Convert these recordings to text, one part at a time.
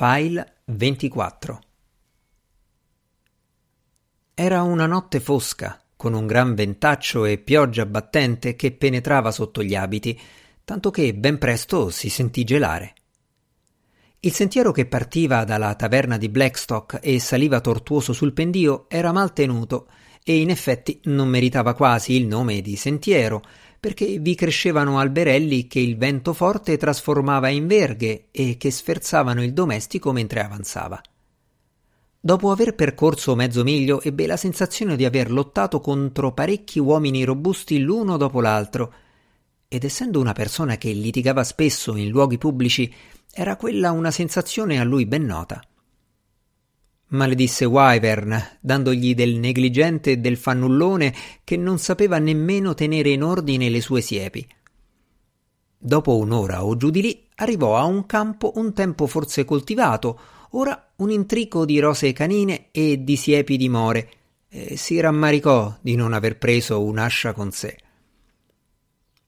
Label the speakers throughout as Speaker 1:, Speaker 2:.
Speaker 1: File 24 Era una notte fosca, con un gran ventaccio e pioggia battente che penetrava sotto gli abiti, tanto che ben presto si sentì gelare. Il sentiero che partiva dalla taverna di Blackstock e saliva tortuoso sul pendio era mal tenuto e in effetti non meritava quasi il nome di sentiero, perché vi crescevano alberelli che il vento forte trasformava in verghe e che sferzavano il domestico mentre avanzava. Dopo aver percorso mezzo miglio ebbe la sensazione di aver lottato contro parecchi uomini robusti l'uno dopo l'altro, ed essendo una persona che litigava spesso in luoghi pubblici, era quella una sensazione a lui ben nota. Maledisse Wyvern, dandogli del negligente e del fannullone che non sapeva nemmeno tenere in ordine le sue siepi. Dopo un'ora o giù di lì arrivò a un campo un tempo forse coltivato, ora un intrico di rose canine e di siepi di more, e si rammaricò di non aver preso un'ascia con sé.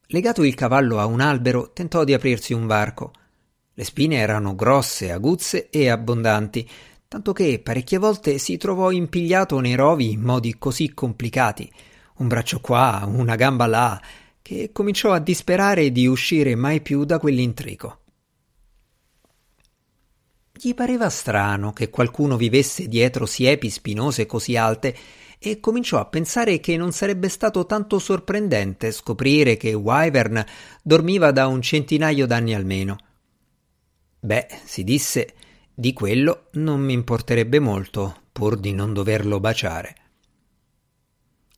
Speaker 1: Legato il cavallo a un albero, tentò di aprirsi un varco. Le spine erano grosse, aguzze e abbondanti, tanto che parecchie volte si trovò impigliato nei rovi in modi così complicati, un braccio qua, una gamba là, che cominciò a disperare di uscire mai più da quell'intrico. Gli pareva strano che qualcuno vivesse dietro siepi spinose così alte e cominciò a pensare che non sarebbe stato tanto sorprendente scoprire che Wyvern dormiva da un centinaio d'anni almeno. Beh, si disse, di quello non mi importerebbe molto, pur di non doverlo baciare.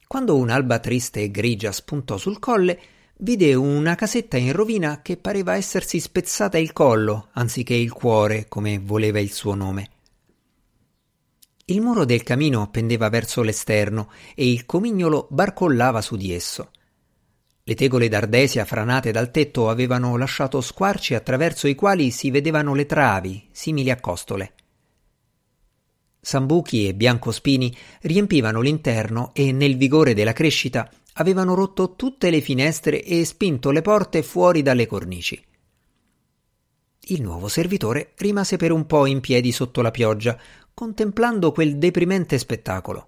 Speaker 1: Quando un'alba triste e grigia spuntò sul colle, vide una casetta in rovina che pareva essersi spezzata il collo, anziché il cuore, come voleva il suo nome. Il muro del camino pendeva verso l'esterno e il comignolo barcollava su di esso. Le tegole d'ardesia franate dal tetto avevano lasciato squarci attraverso i quali si vedevano le travi, simili a costole. Sambuchi e biancospini riempivano l'interno e, nel vigore della crescita, avevano rotto tutte le finestre e spinto le porte fuori dalle cornici. Il nuovo servitore rimase per un po' in piedi sotto la pioggia, contemplando quel deprimente spettacolo.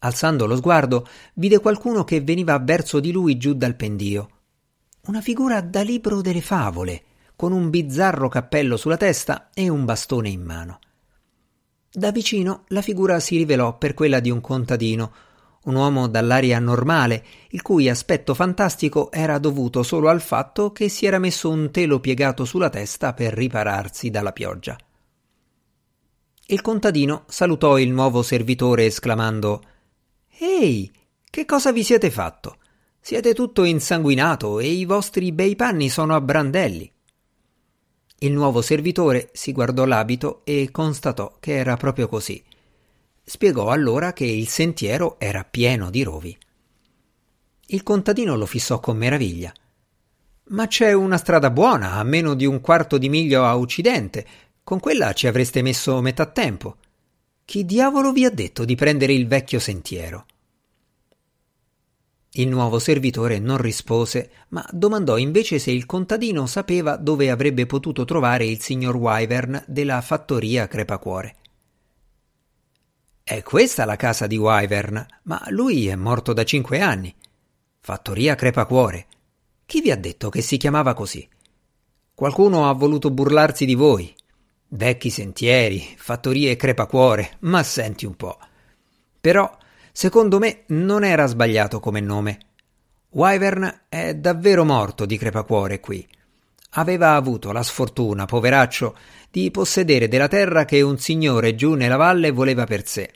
Speaker 1: Alzando lo sguardo, vide qualcuno che veniva verso di lui giù dal pendio. Una figura da libro delle favole, con un bizzarro cappello sulla testa e un bastone in mano. Da vicino la figura si rivelò per quella di un contadino, un uomo dall'aria normale, il cui aspetto fantastico era dovuto solo al fatto che si era messo un telo piegato sulla testa per ripararsi dalla pioggia. Il contadino salutò il nuovo servitore esclamando Ehi, che cosa vi siete fatto? Siete tutto insanguinato e i vostri bei panni sono a brandelli. Il nuovo servitore si guardò l'abito e constatò che era proprio così. Spiegò allora che il sentiero era pieno di rovi. Il contadino lo fissò con meraviglia. Ma c'è una strada buona, a meno di un quarto di miglio a occidente. Con quella ci avreste messo metà tempo. Chi diavolo vi ha detto di prendere il vecchio sentiero? Il nuovo servitore non rispose, ma domandò invece se il contadino sapeva dove avrebbe potuto trovare il signor Wyvern della fattoria Crepacuore. È questa la casa di Wyvern, ma lui è morto da cinque anni. Fattoria Crepacuore. Chi vi ha detto che si chiamava così? Qualcuno ha voluto burlarsi di voi. Vecchi sentieri, fattorie crepacuore, ma senti un po'. Però, secondo me, non era sbagliato come nome. Wyvern è davvero morto di crepacuore qui. Aveva avuto la sfortuna, poveraccio, di possedere della terra che un signore giù nella valle voleva per sé.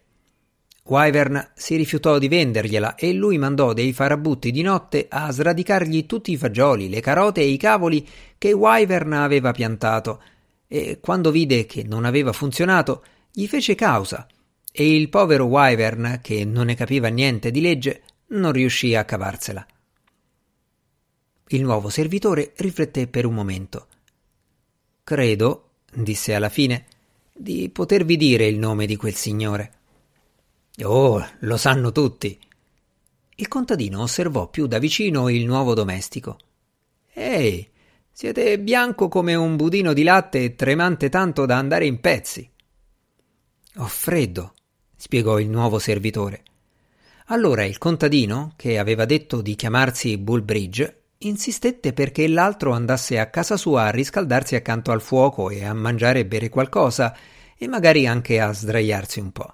Speaker 1: Wyvern si rifiutò di vendergliela e lui mandò dei farabutti di notte a sradicargli tutti i fagioli, le carote e i cavoli che Wyvern aveva piantato e quando vide che non aveva funzionato, gli fece causa e il povero Wyvern, che non ne capiva niente di legge, non riuscì a cavarsela. Il nuovo servitore rifletté per un momento. Credo, disse alla fine, di potervi dire il nome di quel signore. Oh, lo sanno tutti. Il contadino osservò più da vicino il nuovo domestico. Ehi, Siete bianco come un budino di latte e tremante tanto da andare in pezzi. Ho freddo, spiegò il nuovo servitore. Allora il contadino, che aveva detto di chiamarsi Bullbridge, insistette perché l'altro andasse a casa sua a riscaldarsi accanto al fuoco e a mangiare e bere qualcosa e magari anche a sdraiarsi un po'.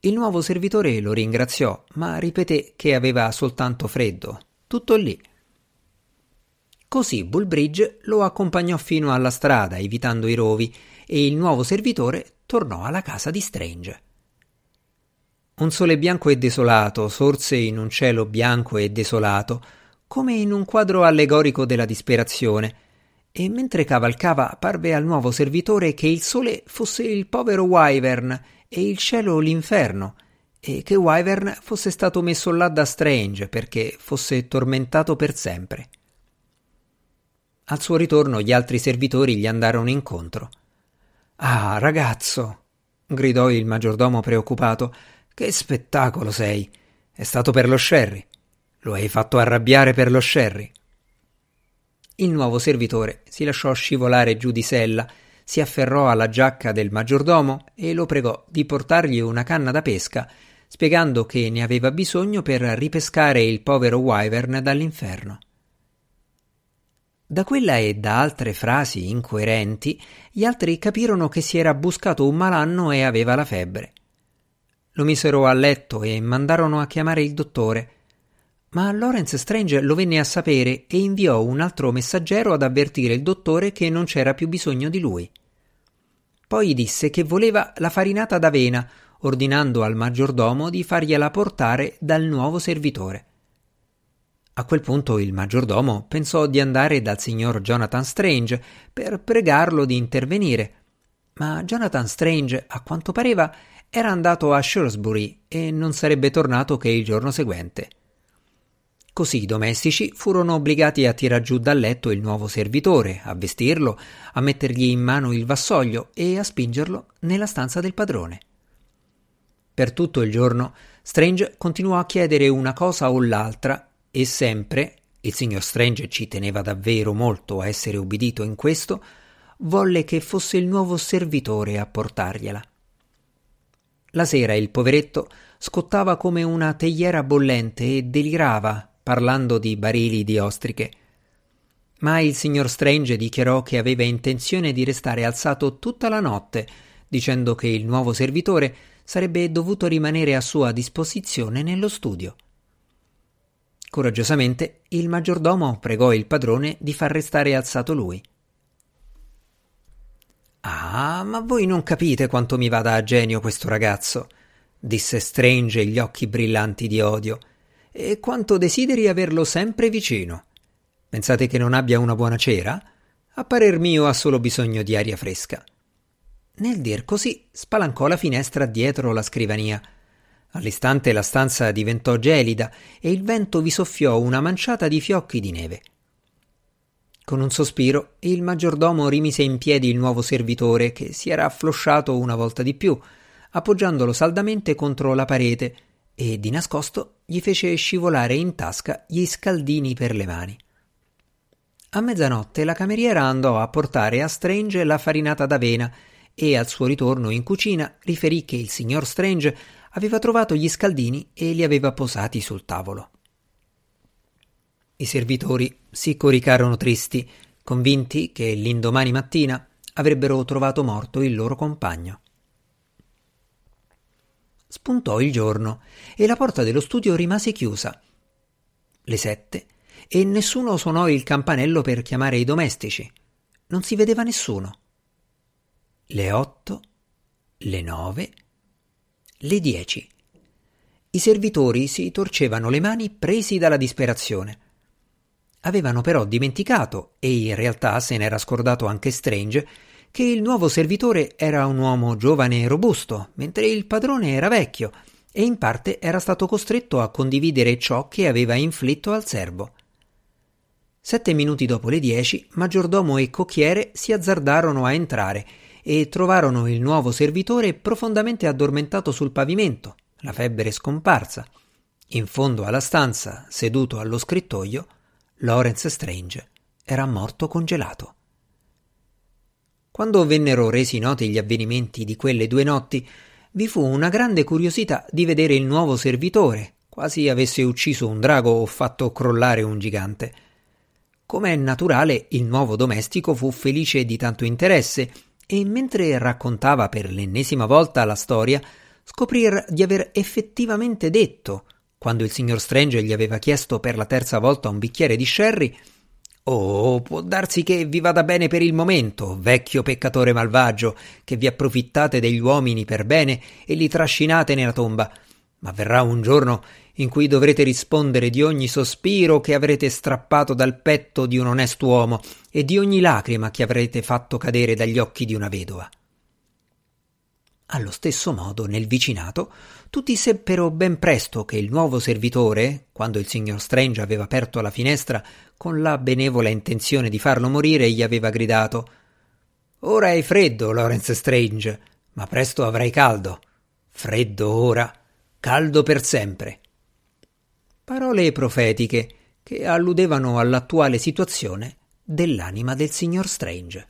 Speaker 1: Il nuovo servitore lo ringraziò, ma ripeté che aveva soltanto freddo. Tutto lì. Così Bullbridge lo accompagnò fino alla strada, evitando i rovi, e il nuovo servitore tornò alla casa di Strange. Un sole bianco e desolato sorse in un cielo bianco e desolato, come in un quadro allegorico della disperazione, e mentre cavalcava parve al nuovo servitore che il sole fosse il povero Wyvern e il cielo l'inferno, e che Wyvern fosse stato messo là da Strange perché fosse tormentato per sempre. Al suo ritorno gli altri servitori gli andarono incontro. Ah, ragazzo, gridò il maggiordomo preoccupato, che spettacolo sei! È stato per lo sherry. Lo hai fatto arrabbiare per lo sherry. Il nuovo servitore si lasciò scivolare giù di sella, si afferrò alla giacca del maggiordomo e lo pregò di portargli una canna da pesca, spiegando che ne aveva bisogno per ripescare il povero Wyvern dall'inferno. Da quella e da altre frasi incoerenti, gli altri capirono che si era buscato un malanno e aveva la febbre. Lo misero a letto e mandarono a chiamare il dottore. Ma Lawrence Strange lo venne a sapere e inviò un altro messaggero ad avvertire il dottore che non c'era più bisogno di lui. Poi disse che voleva la farinata d'avena, ordinando al maggiordomo di fargliela portare dal nuovo servitore. A quel punto il maggiordomo pensò di andare dal signor Jonathan Strange per pregarlo di intervenire, ma Jonathan Strange, a quanto pareva, era andato a Shrewsbury e non sarebbe tornato che il giorno seguente. Così i domestici furono obbligati a tirar giù dal letto il nuovo servitore, a vestirlo, a mettergli in mano il vassoio e a spingerlo nella stanza del padrone. Per tutto il giorno Strange continuò a chiedere una cosa o l'altra e sempre, il signor Strange ci teneva davvero molto a essere ubbidito in questo, volle che fosse il nuovo servitore a portargliela. La sera il poveretto scottava come una teiera bollente e delirava parlando di barili di ostriche. Ma il signor Strange dichiarò che aveva intenzione di restare alzato tutta la notte, dicendo che il nuovo servitore sarebbe dovuto rimanere a sua disposizione nello studio. Coraggiosamente il maggiordomo pregò il padrone di far restare alzato lui. Ah, ma voi non capite quanto mi vada a genio questo ragazzo, disse Strange gli occhi brillanti di odio, e quanto desideri averlo sempre vicino. Pensate che non abbia una buona cera? A parer mio ha solo bisogno di aria fresca. Nel dir così spalancò la finestra dietro la scrivania All'istante la stanza diventò gelida e il vento vi soffiò una manciata di fiocchi di neve. Con un sospiro il maggiordomo rimise in piedi il nuovo servitore che si era afflosciato una volta di più, appoggiandolo saldamente contro la parete e di nascosto gli fece scivolare in tasca gli scaldini per le mani. A mezzanotte la cameriera andò a portare a Strange la farinata d'avena e al suo ritorno in cucina riferì che il signor Strange aveva trovato gli scaldini e li aveva posati sul tavolo. I servitori si coricarono tristi, convinti che l'indomani mattina avrebbero trovato morto il loro compagno. Spuntò il giorno e la porta dello studio rimase chiusa. Le sette e nessuno suonò il campanello per chiamare i domestici. Non si vedeva nessuno. Le otto, le nove, le dieci. I servitori si torcevano le mani presi dalla disperazione. Avevano però dimenticato, e in realtà se n'era scordato anche Strange, che il nuovo servitore era un uomo giovane e robusto, mentre il padrone era vecchio, e in parte era stato costretto a condividere ciò che aveva inflitto al servo. Sette minuti dopo le dieci, maggiordomo e cocchiere si azzardarono a entrare e trovarono il nuovo servitore profondamente addormentato sul pavimento, la febbre scomparsa. In fondo alla stanza, seduto allo scrittoio, Lawrence Strange era morto congelato. Quando vennero resi noti gli avvenimenti di quelle due notti, vi fu una grande curiosità di vedere il nuovo servitore, quasi avesse ucciso un drago o fatto crollare un gigante. Come è naturale, il nuovo domestico fu felice di tanto interesse e mentre raccontava per l'ennesima volta la storia, scoprir di aver effettivamente detto, quando il signor Strange gli aveva chiesto per la terza volta un bicchiere di sherry, Oh, può darsi che vi vada bene per il momento, vecchio peccatore malvagio, che vi approfittate degli uomini per bene e li trascinate nella tomba. Ma verrà un giorno in cui dovrete rispondere di ogni sospiro che avrete strappato dal petto di un onesto uomo e di ogni lacrima che avrete fatto cadere dagli occhi di una vedova. Allo stesso modo, nel vicinato, tutti seppero ben presto che il nuovo servitore, quando il signor Strange aveva aperto la finestra con la benevola intenzione di farlo morire, gli aveva gridato Ora hai freddo, Lawrence Strange, ma presto avrai caldo. Freddo ora, caldo per sempre. Parole profetiche che alludevano all'attuale situazione dell'anima del signor Strange.